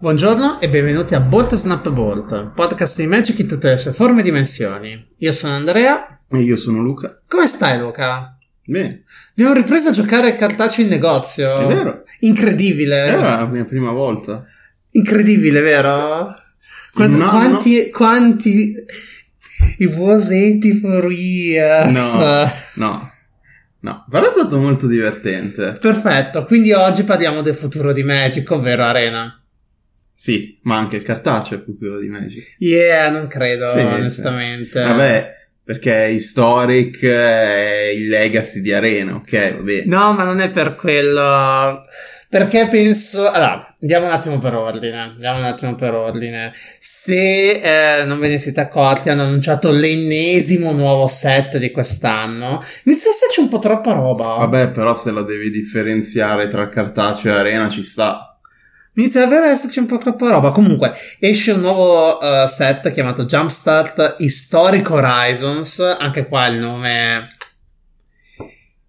Buongiorno e benvenuti a Bolt Snap Bolt, podcast di Magic in tutte le sue forme e dimensioni. Io sono Andrea. E io sono Luca. Come stai, Luca? Bene. Abbiamo ripreso a giocare cartaceo in negozio. È vero. Incredibile. Era la mia prima volta. Incredibile, vero? Quanti, No, quanti, quanti... It was 84 years. No, no, no. Però è stato molto divertente. Perfetto, quindi oggi parliamo del futuro di Magic, ovvero Arena. Sì, ma anche il cartaceo è il futuro di Magic. Yeah, non credo, Sì, sì. onestamente. Vabbè, perché Historic è il legacy di Arena, ok, va bene. No, ma non è per quello. Perché penso. Allora, andiamo un attimo per ordine. Andiamo un attimo per ordine. Se eh, non ve ne siete accorti, hanno annunciato l'ennesimo nuovo set di quest'anno. Inizia a esserci un po' troppa roba. Vabbè, però se la devi differenziare tra cartaceo e Arena ci sta. Inizia davvero ad esserci un po' troppa roba. Comunque, esce un nuovo eh, set chiamato Jumpstart Historic Horizons. Anche qua il nome.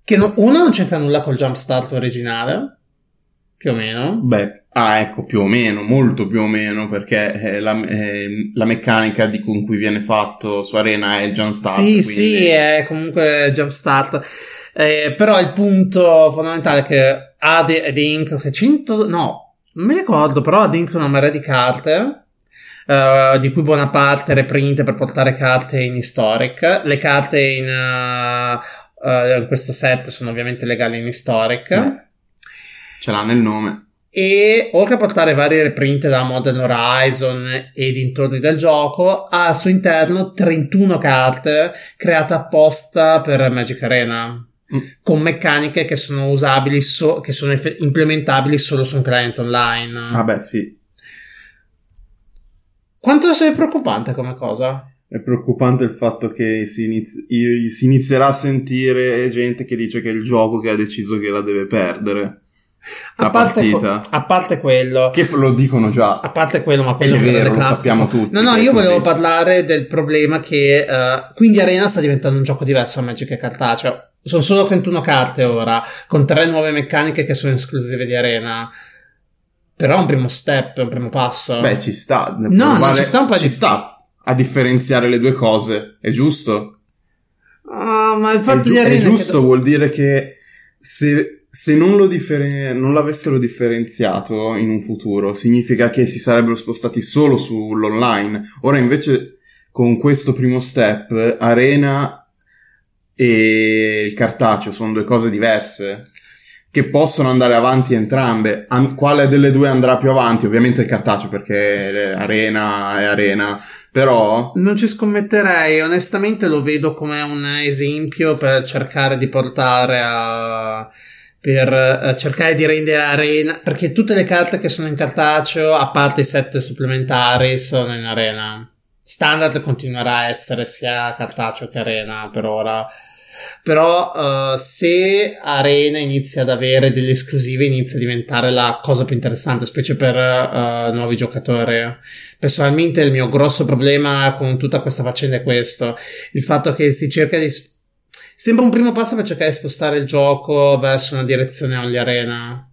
Che no- uno non c'entra nulla col Jumpstart originale. Più o meno. Beh, ah, ecco, più o meno, molto più o meno, perché eh, la, eh, la meccanica di con cui viene fatto su Arena è il jump start. Sì, quindi- sì, è comunque Jumpstart. Eh, però il punto fondamentale è che ha de- dentro 600, no, non mi ricordo, però ha dentro una marea di carte. eh, di cui buona parte reprint per portare carte in historic. Le carte in, eh, eh, in questo set sono ovviamente legali in historic. Beh. Ce l'ha nel nome. E oltre a portare varie reprint da Modern Horizon e dintorni del gioco, ha al suo interno 31 carte create apposta per Magic Arena. Mm. Con meccaniche che sono usabili, so- che sono eff- implementabili solo su un client online. Vabbè, sì. Quanto sei preoccupante come cosa? È preoccupante il fatto che si, inizi- i- si inizierà a sentire gente che dice che è il gioco che ha deciso che la deve perdere. La a, parte partita. a parte quello, Che lo dicono già. A parte quello, ma quello è vero, lo sappiamo tutti No, no, io così. volevo parlare del problema che eh, quindi Arena sta diventando un gioco diverso a Magic e cartaceo. Sono solo 31 carte ora, con tre nuove meccaniche che sono esclusive di Arena. Però è un primo step, è un primo passo. Beh, ci sta. No, non ci sta un po' Ci di- sta a differenziare le due cose. È giusto? Ah, ma il È, fatto giu- di è Arena. giusto, che- vuol dire che se, se non, lo differen- non l'avessero differenziato in un futuro, significa che si sarebbero spostati solo sull'online. Ora invece, con questo primo step, Arena e il cartaceo sono due cose diverse. Che possono andare avanti entrambe. An- quale delle due andrà più avanti? Ovviamente il cartaceo, perché Arena è Arena. Però Non ci scommetterei, onestamente lo vedo come un esempio per cercare di portare a. per eh, cercare di rendere arena. Perché tutte le carte che sono in cartaceo, a parte i set supplementari, sono in arena. Standard continuerà a essere sia cartaceo che arena per ora. Però eh, se Arena inizia ad avere delle esclusive, inizia a diventare la cosa più interessante, specie per eh, nuovi giocatori. Personalmente il mio grosso problema con tutta questa faccenda è questo, il fatto che si cerca di... s- Sembra un primo passo per cercare di spostare il gioco verso una direzione only arena.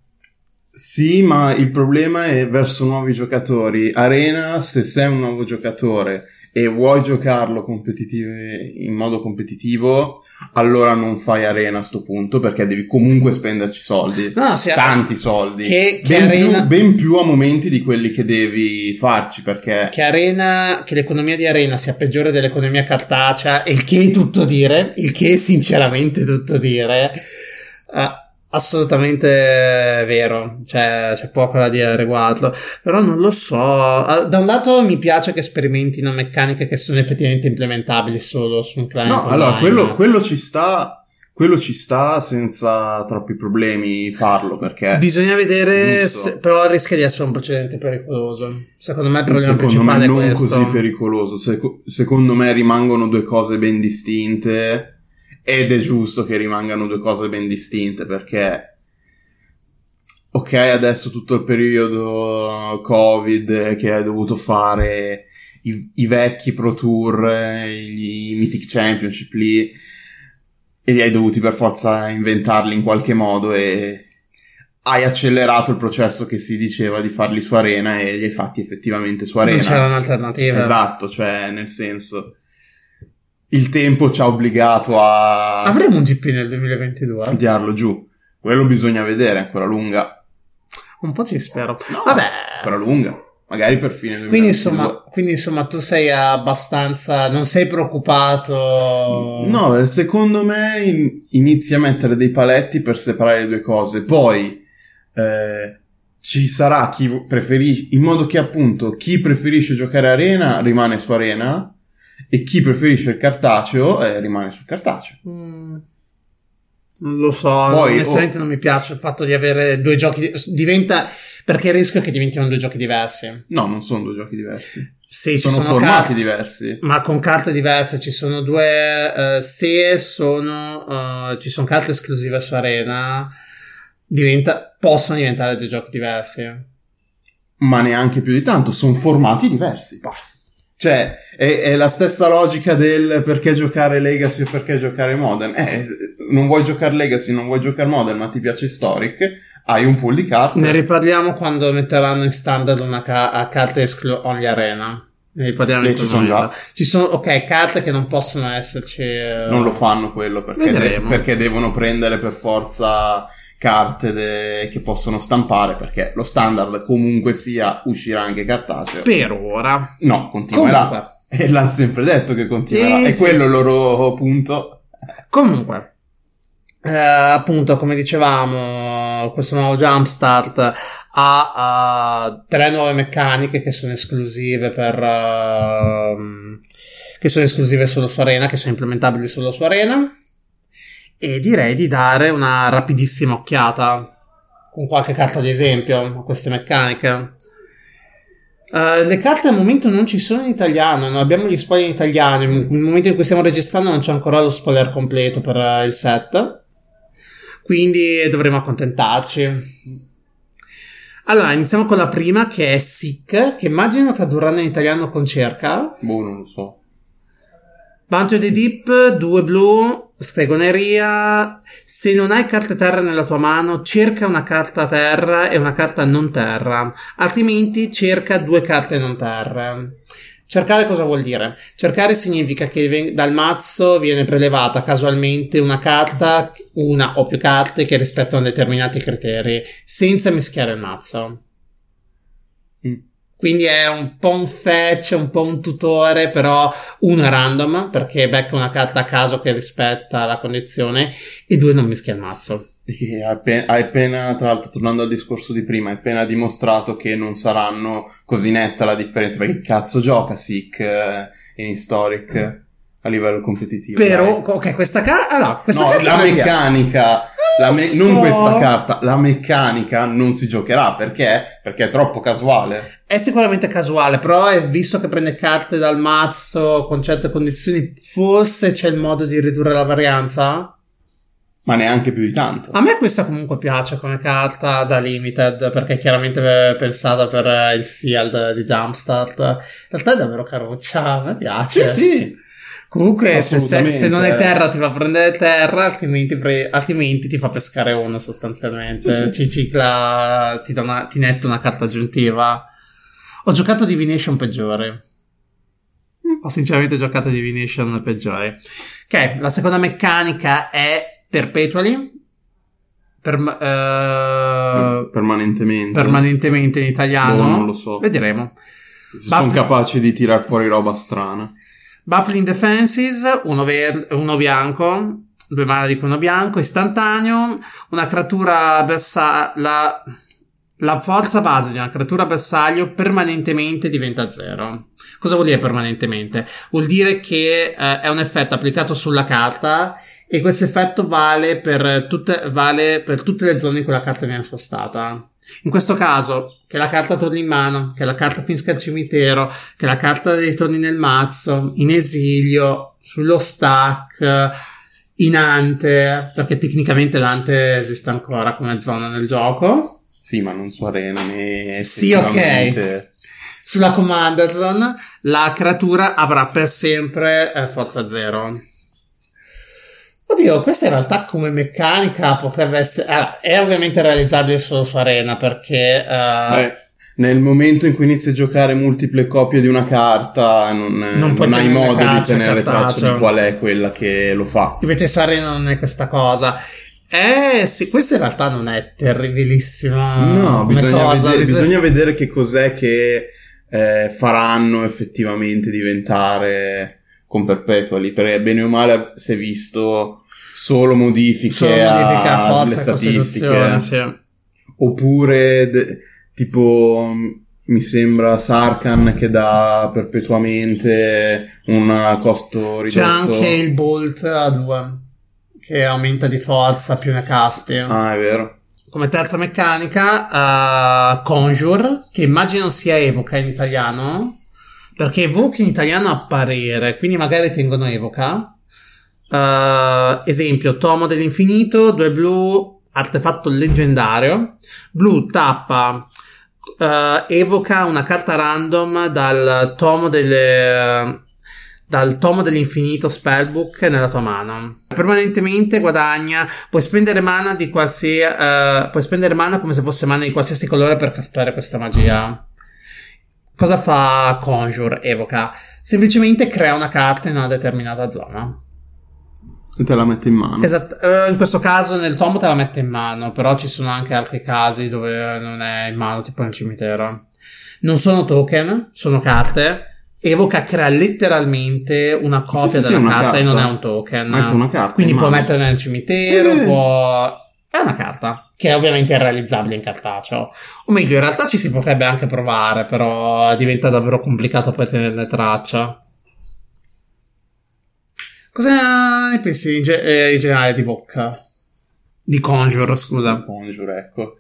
Sì, ma il problema è verso nuovi giocatori. Arena, se sei un nuovo giocatore e vuoi giocarlo in modo competitivo, allora non fai Arena a sto punto perché devi comunque spenderci soldi. No, Tanti soldi. che- che ben, Arena- più, ben più a momenti di quelli che devi farci perché... Che Arena, che l'economia di Arena sia peggiore dell'economia cartacea, il che è tutto dire, il che è sinceramente tutto dire, eh, assolutamente vero, cioè c'è poco da dire a riguardo, però non lo so, da un lato mi piace che sperimentino meccaniche che sono effettivamente implementabili solo su un client No, allora, online. quello, quello ci sta... Quello ci sta senza troppi problemi farlo perché... Bisogna vedere, se- però rischia di essere un precedente pericoloso. Secondo me il problema Secondo me principale è non così pericoloso. Seco- secondo me rimangono due cose ben distinte ed è giusto che rimangano due cose ben distinte perché ok, adesso tutto il periodo Covid che hai dovuto fare i, i vecchi Pro Tour, eh, i Mythic Championship lì e li hai dovuti per forza inventarli in qualche modo e hai accelerato il processo che si diceva di farli su Arena e li hai fatti effettivamente su Arena. Non c'era un'alternativa. Esatto, cioè nel senso il tempo ci ha obbligato a Avremo un GP nel 2022? tirarlo giù. Quello bisogna vedere, ancora lunga. Un po' ci spero. No, Vabbè. Ancora lunga. Magari per fine 2022. Quindi insomma, quindi insomma tu sei abbastanza, non sei preoccupato. No, secondo me in- inizia a mettere dei paletti per separare le due cose. Poi eh, ci sarà chi preferisce, in modo che appunto chi preferisce giocare arena rimane su arena e chi preferisce il cartaceo eh, rimane sul cartaceo. Mm, Non lo so, Poi, onestamente oh. non mi piace il fatto di avere due giochi, di- diventa, perché il rischio è che diventino due giochi diversi. No, non sono due giochi diversi. Sì, ci sono, sono formati carte- diversi. Ma con carte diverse ci sono due. eh, se sono. eh, ci sono carte esclusive su Arena. Diventa, possono diventare due giochi diversi. Ma neanche più di tanto, sono formati diversi. Cioè, è, è la stessa logica del perché giocare Legacy o perché giocare Modern. Eh, non vuoi giocare Legacy, non vuoi giocare Modern, ma ti piace Historic, hai un pool di carte. Ne riparliamo quando metteranno in standard una ca- a carte esclu- only Arena. Ne riparliamo Lì in ci sono già. Ci sono, ok, carte che non possono esserci. eh, Non lo fanno quello perché, Vedremo. perché devono prendere per forza carte de- che possono stampare perché lo standard comunque sia uscirà anche cartaceo. Per ora. No, continuerà. Comunque. E l'hanno sempre detto che continuerà. Sì, e sì. quello è il loro punto. Comunque, eh, appunto, come dicevamo, questo nuovo Jumpstart ha eh, tre nuove meccaniche che sono esclusive per. ehm, che sono esclusive solo su Arena, che sono implementabili solo su Arena. E direi di dare una rapidissima occhiata con qualche carta di esempio a queste meccaniche. Eh, le carte al momento non ci sono in italiano, non abbiamo gli spoiler in italiano. Nel momento in cui stiamo registrando non c'è ancora lo spoiler completo per eh, il set. Quindi dovremo accontentarci. Allora, iniziamo con la prima che è Sick, che immagino tradurranno in italiano con cerca. Boh, non lo so. Of the Deep, 2 blu, stregoneria. Se non hai carte terra nella tua mano, cerca una carta terra e una carta non terra. Altrimenti cerca due carte non terra. Cercare cosa vuol dire? Cercare significa che dal mazzo viene prelevata casualmente una carta, una o più carte che rispettano determinati criteri, senza mischiare il mazzo. Mm. Quindi è un po' un fetch, un po' un tutore, però uno è random perché becca una carta a caso che rispetta la condizione e due non mischia il mazzo. Hai appena, appena, tra l'altro, tornando al discorso di prima, hai appena dimostrato che non saranno così netta la differenza. Perché cazzo gioca Sick eh, in Historic a livello competitivo? Però, dai. ok, questa carta, allora, questa No, carta la meccanica, la me- Non non so. questa carta, la meccanica non si giocherà perché? Perché è troppo casuale. È sicuramente casuale, però è visto che prende carte dal mazzo con certe condizioni, forse c'è il modo di ridurre la varianza? Ma neanche più di tanto. A me questa comunque piace come carta da limited, perché è chiaramente pensata per il sealed di Jumpstart. In realtà è davvero caruccia, a me piace. Sì, sì. Comunque, se, se- non hai eh. terra, ti fa prendere terra, altrimenti, pre- altrimenti ti fa pescare uno sostanzialmente. Sì, Ci cicla, ti, una, ti netta una carta aggiuntiva. Ho giocato Divination peggiore. Ho sinceramente giocato Divination peggiore. Ok, la seconda meccanica è Perpetually. Per, eh, Permanentemente. permanentemente in italiano. Boh, non lo so. Vedremo. Se sono Buff- capaci di tirar fuori roba strana. Baffling Defenses, uno, ver- uno bianco, due mana di uno bianco, istantaneo, una creatura bersaglio, la, forza base di una creatura bersaglio permanentemente diventa zero. Cosa vuol dire permanentemente? Vuol dire che eh, è un effetto applicato sulla carta e questo effetto vale vale per tutte le zone in cui la carta viene spostata. In questo caso, che la carta torni in mano, che la carta finisca al cimitero, che la carta ritorni nel mazzo, in esilio, sullo stack, in ante, perché tecnicamente l'ante esiste ancora come zona nel gioco. Sì, ma non su arena né Sì, ok. Sulla commander zone, la creatura avrà per sempre eh, forza zero. Oddio, questa in realtà come meccanica potrebbe essere... Ah, è ovviamente realizzabile solo su Arena perché... Uh... Beh, nel momento in cui inizi a giocare multiple copie di una carta non, non, non hai modo di tenere traccia di qual è quella che lo fa. Invece su Arena non è questa cosa. Eh sì, questa in realtà non è terribilissima. No, bisogna, cosa, vedere, bisogna... bisogna vedere che cos'è che eh, faranno effettivamente diventare con Perpetuali, perché bene o male si è visto solo modifiche solo alle statistiche. Sì. Oppure de- tipo mi sembra Sarkan che dà perpetuamente un costo ridotto. C'è anche il Bolt a 2 che aumenta di forza più ne casti. Ah, è vero. Come terza meccanica, uh, Conjure, che immagino sia Evoca in italiano, perché Evoca in italiano apparire, quindi magari tengono Evoca. Uh, esempio, Tomo dell'infinito, 2 blu, artefatto leggendario. Blu tappa, uh, evoca una carta random dal tomo delle dal tomo dell'infinito spellbook nella tua mano. Permanentemente guadagna, puoi spendere mana di qualsiasi, uh, puoi spendere mana come se fosse mana di qualsiasi colore per castare questa magia. Cosa fa Conjure? Evoca. Semplicemente crea una carta in una determinata zona. E te la mette in mano. Esatto, in questo caso nel tomo te la mette in mano, però ci sono anche altri casi dove non è in mano, tipo nel cimitero. Non sono token, sono carte Evoca crea letteralmente una copia sì, sì, della carta, carta, e non è un token. Anche una carta. Quindi può metterla nel cimitero, eh. può... È una carta, che ovviamente è realizzabile in cartaceo. O meglio, in realtà ci si potrebbe anche provare, però diventa davvero complicato poi tenerne traccia. Cosa ne pensi in, ge- eh, in generale di Bocca? Di Conjure, scusa. Conjure, ecco.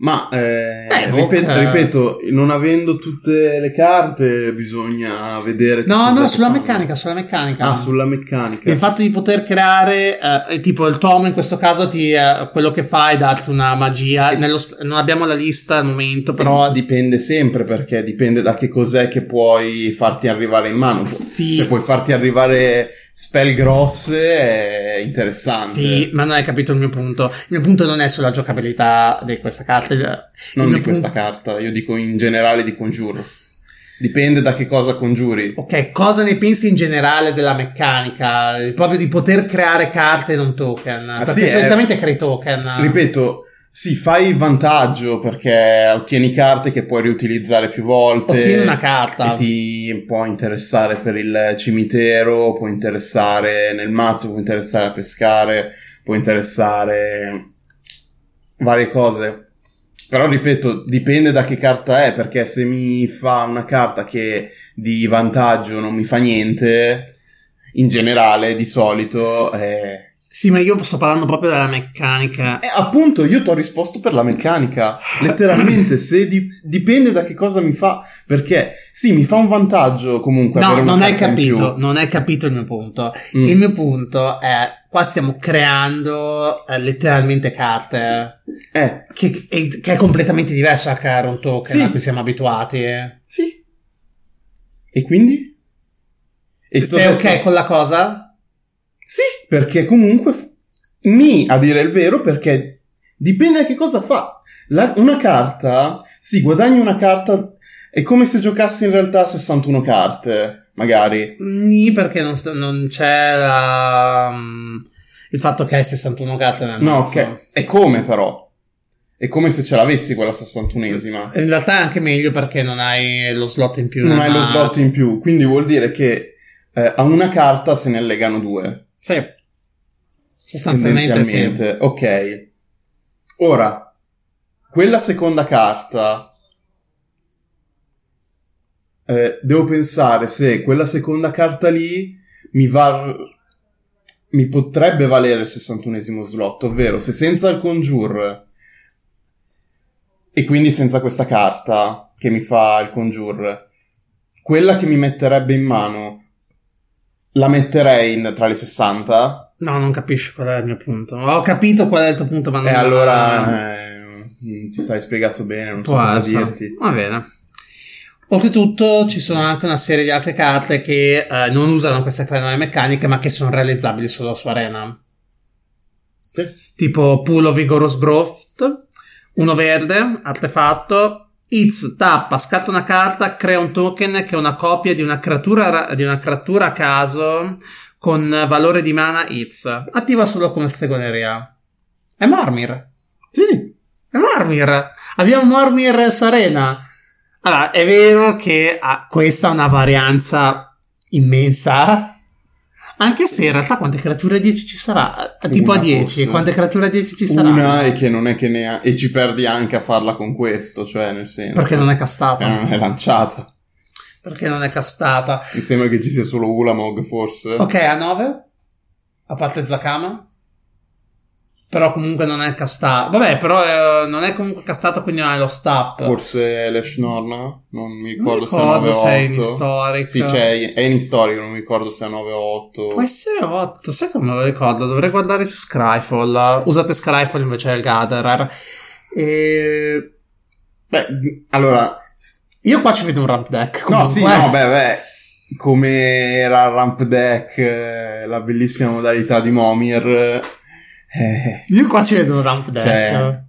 Ma eh, Beh, ripeto, ripeto, non avendo tutte le carte bisogna vedere. No, no, sulla meccanica, sulla meccanica. Ah, sulla meccanica. Il fatto di poter creare, eh, tipo il tomo in questo caso, ti, eh, quello che fa è darti una magia. Nello, non abbiamo la lista al momento, però. Dipende sempre perché dipende da che cos'è che puoi farti arrivare in mano. Sì. Se puoi farti arrivare spell grosse è interessante. Sì, ma non hai capito il mio punto. Il mio punto non è sulla giocabilità di questa carta. Non di questa carta, io dico in generale di Conjure. Dipende da che cosa congiuri. Ok, cosa ne pensi in generale della meccanica? Proprio di poter creare carte non token. Ah, perché sì, solitamente è... crei token. Ripeto, sì, fai vantaggio perché ottieni carte che puoi riutilizzare più volte. Ottieni una carta. Ti può interessare per il cimitero, può interessare nel mazzo, può interessare a pescare, può interessare varie cose. Però ripeto, dipende da che carta è, perché se mi fa una carta che di vantaggio non mi fa niente, in generale, di solito, eh, sì, ma io sto parlando proprio della meccanica. Eh, appunto, io ti ho risposto per la meccanica. Letteralmente, se di- dipende da che cosa mi fa. Perché, sì, mi fa un vantaggio comunque. No, non hai capito, non hai capito il mio punto. Mm. Il mio punto è, qua stiamo creando eh, letteralmente carte. Eh. Che, che, è completamente diverso da creare un token sì. a cui siamo abituati. Sì. E quindi? E Sei detto... ok con la cosa? Sì, perché comunque mi, a dire il vero, perché dipende da che cosa fa. La, una carta, sì, guadagni una carta, è come se giocassi in realtà 61 carte, magari. Sì, perché non, non c'è la, um, il fatto che hai 61 carte nel No, ok. È come però. È come se ce l'avessi quella 61esima. In realtà è anche meglio perché non hai lo slot in più. Non hai lo slot in più, quindi vuol dire che eh, a una carta se ne allegano due. Sì. Sostanzialmente sì. Ok. Ora, quella seconda carta eh, devo pensare se quella seconda carta lì mi va mi potrebbe valere il 61esimo slot, ovvero se senza il conjure e quindi senza questa carta che mi fa il conjure, quella che mi metterebbe in mano la metterei in, tra le 60. No, non capisci qual è il mio punto. Ho capito qual è il tuo punto, ma non... E allora eh, ti sei spiegato bene, non so cosa dirti. Va bene. Oltretutto ci sono anche una serie di altre carte che eh, non usano queste clanone meccaniche ma che sono realizzabili solo su Arena. Sì. tipo Pool of Vigorous Growth, uno verde, artefatto, It's tappa, scatta una carta, crea un token che è una copia di una creatura, di una creatura a caso con valore di mana It's. Attiva solo come stregoneria. È Mormir. Sì. È Mormir. Abbiamo Mormir Sarena. Allora, è vero che ha questa è una varianza immensa. Anche se in realtà quante creature a 10 ci sarà? Tipo Una a 10, forse. quante creature a 10 ci saranno? Una e che non è che ne ha, e ci perdi anche a farla con questo, cioè nel senso. Perché non è Eh, castata. non è lanciata. Perché non è castata. Mi sembra che ci sia solo Ulamog, forse. Ok, a 9. A parte Zakama. Però comunque non è castata. Vabbè, però eh, non è comunque castata, quindi non hai lo stop. Forse Leshnorn? Non mi Non ricordo, ricordo se è in se è 9 8. historic. Sì, c'è, è in storico, non mi ricordo se è 9 o 8. Può essere 8, sai come me lo ricordo? Dovrei guardare su Scryfall. Usate Scryfall invece del Gatherer. E... Beh, allora, Io qua ci vedo un ramp deck. no, Comunque. sì, no, beh, beh, come era il ramp deck, eh, la bellissima modalità di Momir, eh, Io qua ci vedo un ramp deck. Cioè,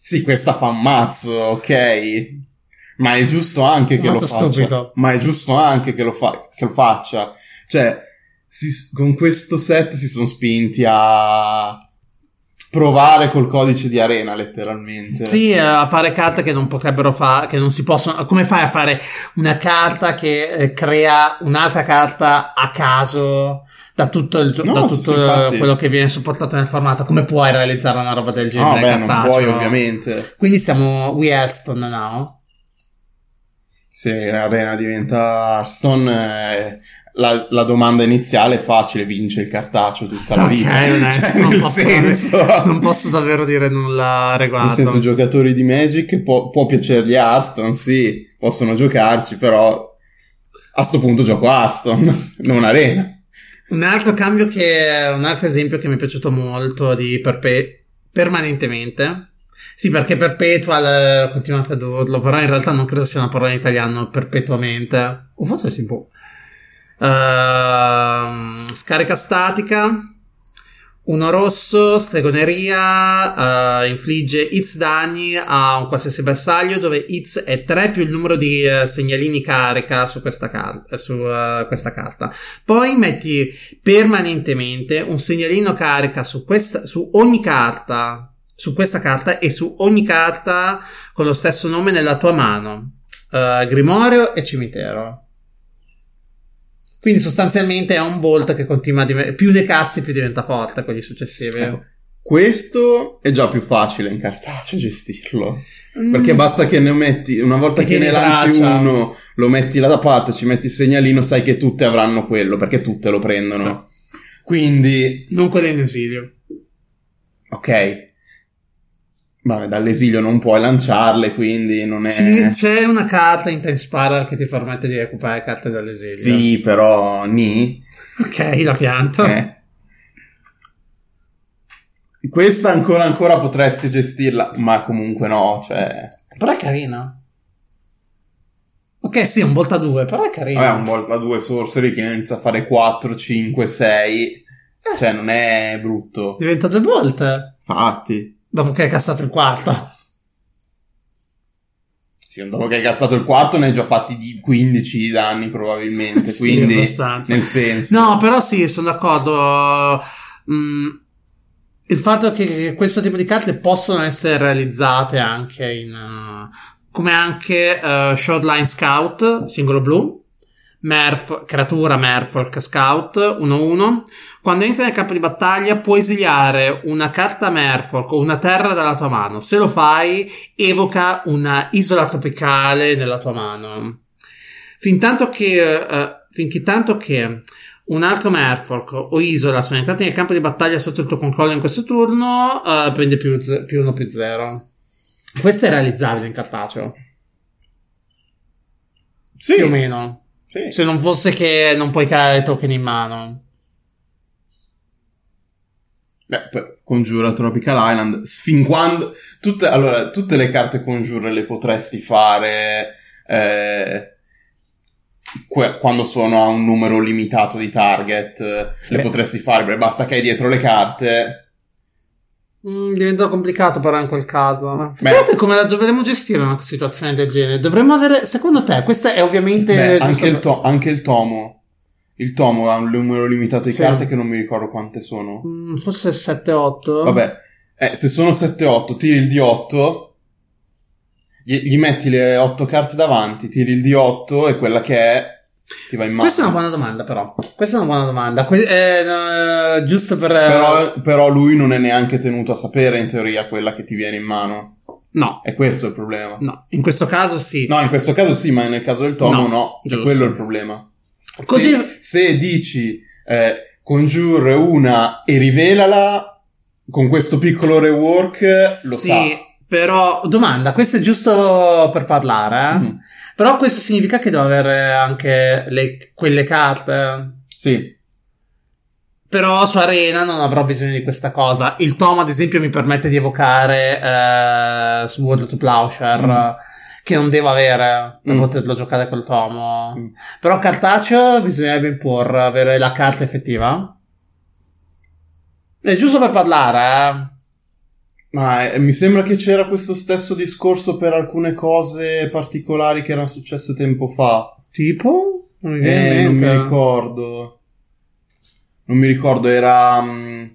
sì, questa fa un mazzo, ok, ma è giusto anche che lo faccia. stupido. Ma è giusto anche che lo, fa- che lo faccia. Cioè, si- con questo set si sono spinti a provare col codice di arena, letteralmente. Sì, eh, a fare carte che non potrebbero fare, che non si possono. Come fai a fare una carta che eh, crea un'altra carta a caso da tutto, il, No, da tutto infatti. quello che viene supportato nel formato? Come puoi realizzare una roba del No, genere? beh, non puoi ovviamente. Quindi siamo We Hearthstone now. Se l'arena diventa Hearthstone, eh, la, la domanda iniziale è facile, vince il cartaceo tutta la Ok, vita. Cioè, non, posso, senso... non posso davvero dire nulla a riguardo. Nel senso, giocatori di Magic può, può piacergli Hearthstone, sì, possono giocarci, però a sto punto gioco Hearthstone, non Arena. Un altro cambio che, un altro esempio che mi è piaciuto molto di perpe- permanentemente. Sì, perché perpetual eh, continua a tradurlo, però in realtà non credo sia una parola in italiano perpetuamente. O forse si può. Ehm, scarica statica. Uno rosso, stregoneria, eh, infligge hits danni a un qualsiasi bersaglio dove hits è 3 più il numero di eh, segnalini carica su questa, car- su, eh, questa carta. Poi metti permanentemente un segnalino carica su, questa, su ogni carta, su questa carta e su ogni carta con lo stesso nome nella tua mano. Grimorio e cimitero. Quindi sostanzialmente è un bolt che continua a diventare più ne casti più diventa forte quelli successivi. Ecco, Questo è già più facile in cartaceo gestirlo. Mm. Perché basta che ne metti, una volta Che che, ne lanci traccia. uno, lo metti là da parte, ci metti il segnalino, sai che tutte avranno quello, perché tutte lo prendono. Quindi, Non quello in esilio. ok. Vabbè, dall'esilio non puoi lanciarle, quindi non è... Sì, c'è una carta in Time Spiral che ti permette di recuperare carte dall'esilio. Sì, però ni. Ok, la pianto. Eh. Questa ancora ancora potresti gestirla, ma comunque no, cioè... Però è carina. Ok, sì, un volta 2, però è carina. Vabbè, un volta due sorcery che inizia a fare 4, 5, 6. Cioè, non è brutto. Diventa due volte. Infatti. Dopo che hai cassato il quarto. Sì, dopo che hai gastato il quarto ne hai già fatti di 15 di danni probabilmente. Sì, quindi, abbastanza. nel senso. No, però sì, sono d'accordo. Mm, il fatto che questo tipo di carte possono essere realizzate anche in. uh, come anche uh, Shortline Scout, singolo blu. Merf, creatura Merfolk Scout 1-1. Quando entri nel campo di battaglia puoi esiliare una carta Merfolk o una terra dalla tua mano. Se lo fai, evoca una isola tropicale nella tua mano. Fin tanto che, eh, finché tanto che un altro Merfolk o isola sono entrati nel campo di battaglia sotto il tuo controllo in questo turno, eh, prende più, ze- più 1 più 0. Questo è realizzabile in cartaceo, Sì, più o meno. sì. Se non fosse che non puoi creare token in mano. Beh, Congiura Tropical Island. Fin quando. Tutte, allora, tutte le carte Congiure le potresti fare. eh, que- quando sono a un numero limitato di target. eh, Sì. Le potresti fare, perché basta che hai dietro le carte. Mm, diventa complicato però in quel caso. Guardate come la dovremmo gestire una situazione del genere. Dovremmo avere, secondo te, questa è ovviamente... Beh, anche, il to- anche il tomo. Il tomo ha un numero limitato di Sì. carte che non mi ricordo quante sono. Mm, forse 7-8. Vabbè, eh, se sono 7-8, tiri il D8, gli, gli metti le 8 carte davanti, tiri il D8 e quella che è ti va in mano. Questa è una buona domanda però. Questa è una buona domanda. Que- eh, no, giusto per... eh, Però, però lui non è neanche tenuto a sapere in teoria quella che ti viene in mano. No, E questo è il problema. no. In questo caso sì. No, in questo caso sì, ma nel caso del tomo No, no. Giusto. quello è il problema. Così... Se, se dici eh, conjure una e rivelala con questo piccolo rework, lo sì, sa. però domanda, questo è giusto per parlare, eh? Mhm. Però questo significa che devo avere anche le- quelle carte. Sì. Però su Arena non avrò bisogno di questa cosa. Il tomo, ad esempio, mi permette di evocare eh, su World to Plowshare. Mm. Che non devo avere per Mm. poterlo giocare col tomo. Mm. Però cartaceo bisognerebbe imporre avere la carta effettiva. È giusto per parlare, eh. Ma eh, mi sembra che c'era questo stesso discorso per alcune cose particolari che erano successe tempo fa. Tipo? Non Eh, non mi ricordo. Non mi ricordo, era... mm,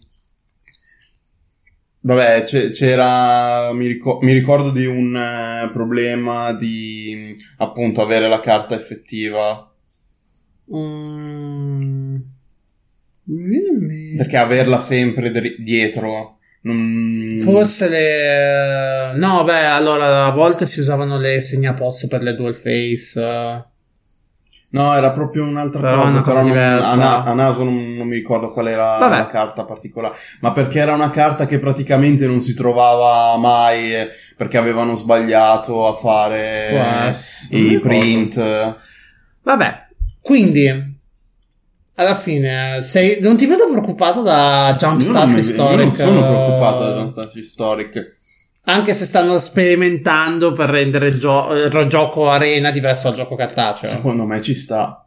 Vabbè, c'era... Mi, ricor- mi ricordo di un eh, problema di appunto avere la carta effettiva. Mm. Perché averla sempre dri- dietro... Non... Forse le. No, beh, allora a volte si usavano le segnaposto per le dual face. Eh. No, era proprio un'altra Però cosa, una cosa però non- diversa. a, na- a naso non, non mi ricordo qual era Vabbè. la carta particolare, ma perché era una carta che praticamente non si trovava mai, eh, perché avevano sbagliato a fare non mi i print. Vabbè, quindi. Alla fine, sei, non ti vedo preoccupato da non, Jumpstart Historic? non sono preoccupato da eh, Jumpstart Historic. Anche se stanno sperimentando per rendere il, gio- il gioco arena diverso dal gioco cartaceo. Secondo me ci sta.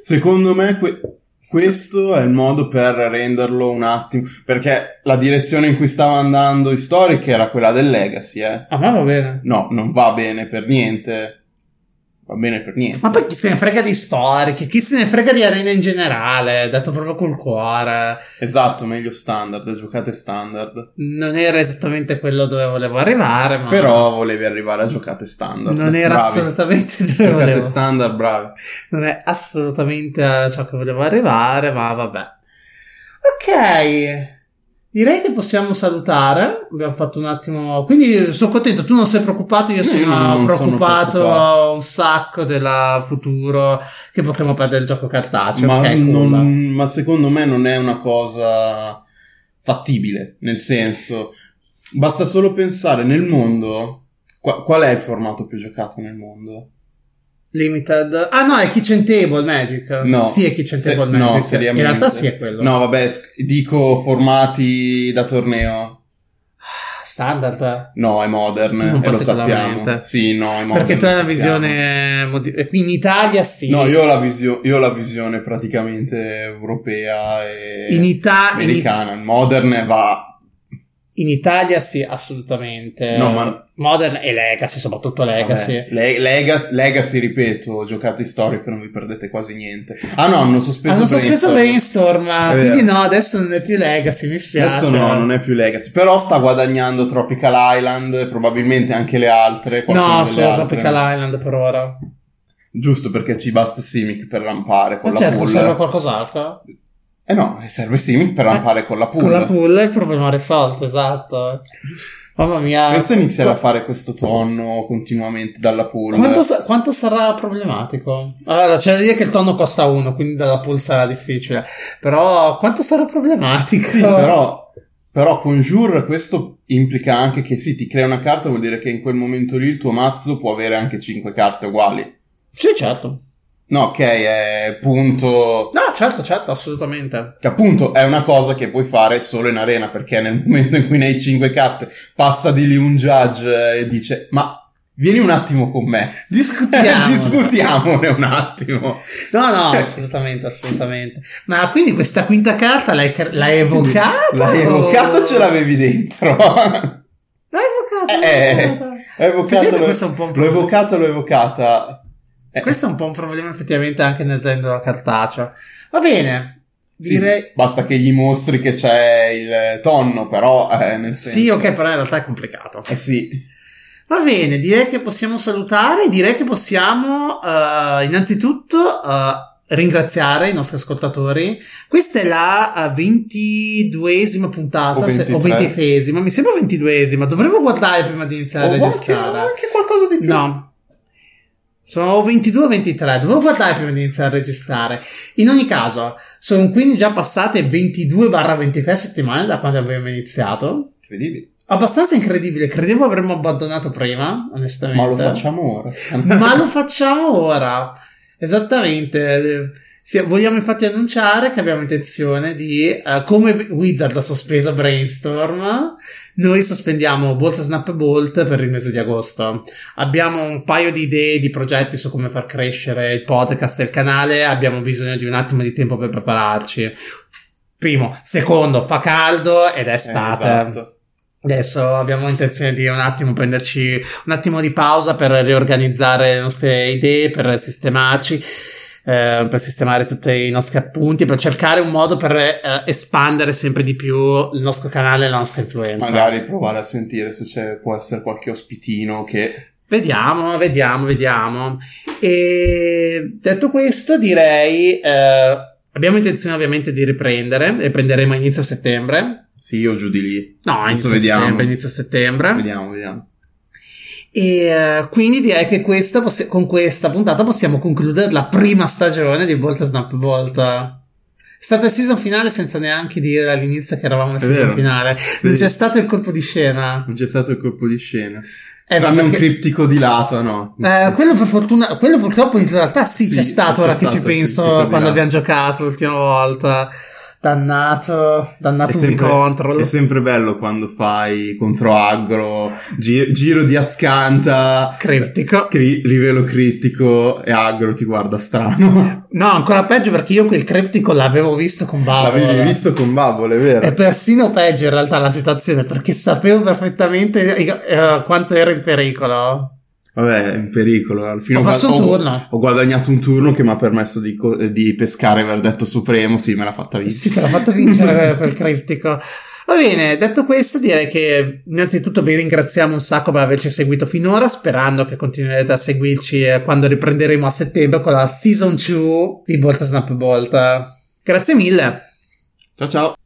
Secondo me que- questo è il modo per renderlo un attimo, perché la direzione in cui stava andando Historic era quella del Legacy, eh. A me va bene. No, non va bene per niente. Va bene per niente. Ma poi chi se ne frega di storiche, chi se ne frega di arena in generale, detto proprio col cuore. Esatto, meglio standard, giocate standard. Non era esattamente quello dove volevo arrivare, ma Però volevi arrivare a giocate standard. non era bravi. assolutamente dove Giocate volevo. standard, bravi. Non è assolutamente a ciò che volevo arrivare, ma vabbè. Ok. Direi che possiamo salutare. Abbiamo fatto un attimo. Quindi sono contento. Tu non sei preoccupato. Io No, sono, sono preoccupato preoccupato. un sacco del futuro. Che potremo perdere il gioco cartaceo. ma, non- ma secondo me non è una cosa fattibile. Nel senso, basta solo pensare nel mondo. qua- qual è il formato più giocato nel mondo? Limited. Ah, no, è Kitchen Table Magic. No. Sì, è Kitchen Se- Table no, Magic. In seriamente. realtà sì, è quello. No, vabbè, dico formati da torneo. Standard. No, è modern, Non e lo sappiamo. Sì, no, è modern. Perché tu hai una visione. modi- in Italia sì. No, io ho la, visio- io ho la visione praticamente europea e In, Ita- in, It- americana. Modern va. in Italia sì, assolutamente. No, ma- Modern e Legacy, soprattutto Legacy. Vabbè, Le- Legacy, Legacy, ripeto, giocate storiche non vi perdete quasi niente. Ah no, hanno sospeso Hanno sospeso Brainstorm. Quindi no, adesso non è più Legacy, mi spiace. Adesso no, non è più Legacy. Però sta guadagnando Tropical Island, probabilmente anche le altre. No, solo altre. Tropical Island per ora. Giusto perché ci basta Simic per rampare con Ma la certo, pool. serve qualcos'altro. Eh no, serve Simic per rampare con la pool. Con la pool il problema risolto, esatto. Mamma mia. Pensa a iniziare a fare questo tonno continuamente dalla pool. Quanto, sa- quanto sarà problematico? Allora, c'è da dire che il tonno costa uno, quindi dalla pool sarà difficile. Però, quanto sarà problematico? Sì, però, però Conjure questo implica anche che sì, ti crea una carta, vuol dire che in quel momento lì il tuo mazzo può avere anche 5 carte uguali. Sì, certo. No, ok, è punto... No, certo, certo, assolutamente. Che appunto è una cosa che puoi fare solo in arena, perché nel momento in cui ne hai 5 carte, passa di lì un judge e dice, ma Vieni un attimo con me. Discutiamo. Discutiamone un attimo. No, no, assolutamente, assolutamente. Ma quindi questa quinta carta l'hai, l'hai evocata? L'hai evocata o ce l'avevi dentro? L'hai evocata? Eh, è un po' un l'ho evocata, l'ho evocata. Eh. Questo è un po' un problema effettivamente anche nel gender cartaceo. Va bene. Direi... Sì, basta che gli mostri che c'è il tonno, però eh, nel senso... Sì, ok, però in realtà è complicato. Eh sì. Va bene, direi che possiamo salutare, direi che possiamo uh, innanzitutto uh, ringraziare i nostri ascoltatori. Questa è la ventiduesima puntata, O se- o 23. ventitresima, mi sembra ventiduesima, dovremmo guardare prima di iniziare a O anche, registrare. anche qualcosa di più. No. Sono 22 o 23, dovevo guardare prima di iniziare a registrare. In ogni caso, sono quindi già passate 22-23 settimane da quando abbiamo iniziato. Incredibile. Abbastanza incredibile, credevo avremmo abbandonato prima, onestamente. Ma lo facciamo ora. Ma lo facciamo ora. Esattamente. Sì, vogliamo infatti annunciare che abbiamo intenzione di, eh, come Wizard ha sospeso Brainstorm, noi sospendiamo Bolt Snap e Bolt per il mese di agosto. Abbiamo un paio di idee, di progetti su come far crescere il podcast e il canale, abbiamo bisogno di un attimo di tempo per prepararci. Primo, secondo, fa caldo ed è estate. esatto. Adesso abbiamo intenzione di un attimo prenderci un attimo di pausa per riorganizzare le nostre idee, per sistemarci, eh, per sistemare tutti i nostri appunti, per cercare un modo per eh, espandere sempre di più il nostro canale e la nostra influenza. Magari provare a sentire se c'è, può essere qualche ospitino che... Vediamo, vediamo, vediamo. E detto questo, direi eh, abbiamo intenzione ovviamente di riprendere, riprenderemo a inizio settembre. Sì, o giù di lì. No, inizio settembre, inizio settembre. Vediamo, vediamo. E eh, quindi direi che questa possi- con questa puntata possiamo concludere la prima stagione di Volta Snap Volta. È stato il season finale senza neanche dire all'inizio che eravamo nel È season vero. finale. Non c'è stato il colpo di scena. Non c'è stato il colpo di scena. Eh, Tranne un perché- criptico di lato, no? Eh, quello per fortuna, quello purtroppo in realtà sì, Sì, c'è stato c'è ora che stato ci il penso di quando là. abbiamo giocato l'ultima volta. Dannato, dannato È sempre, control. è sempre bello quando fai contro aggro, gi- giro di Azcanta, Criptico. cri- livello critico e aggro ti guarda strano. No, ancora peggio perché io quel criptico l'avevo visto con Bavola. L'avevi visto con Bubble, è vero? È persino peggio in realtà la situazione perché sapevo perfettamente eh, quanto era in pericolo. Vabbè, è in pericolo. Al fine Ho un turno. Ho guadagnato un turno che mi ha permesso di, co- di pescare Verdetto Supremo. Sì, me l'ha fatta vincere. Sì, te l'ha fatto vincere quel criptico. Va bene, detto questo, direi che innanzitutto vi ringraziamo un sacco per averci seguito finora, sperando che continuerete a seguirci eh, quando riprenderemo a settembre con la Season 2 di Volta Snap Volta. Grazie mille. Ciao ciao.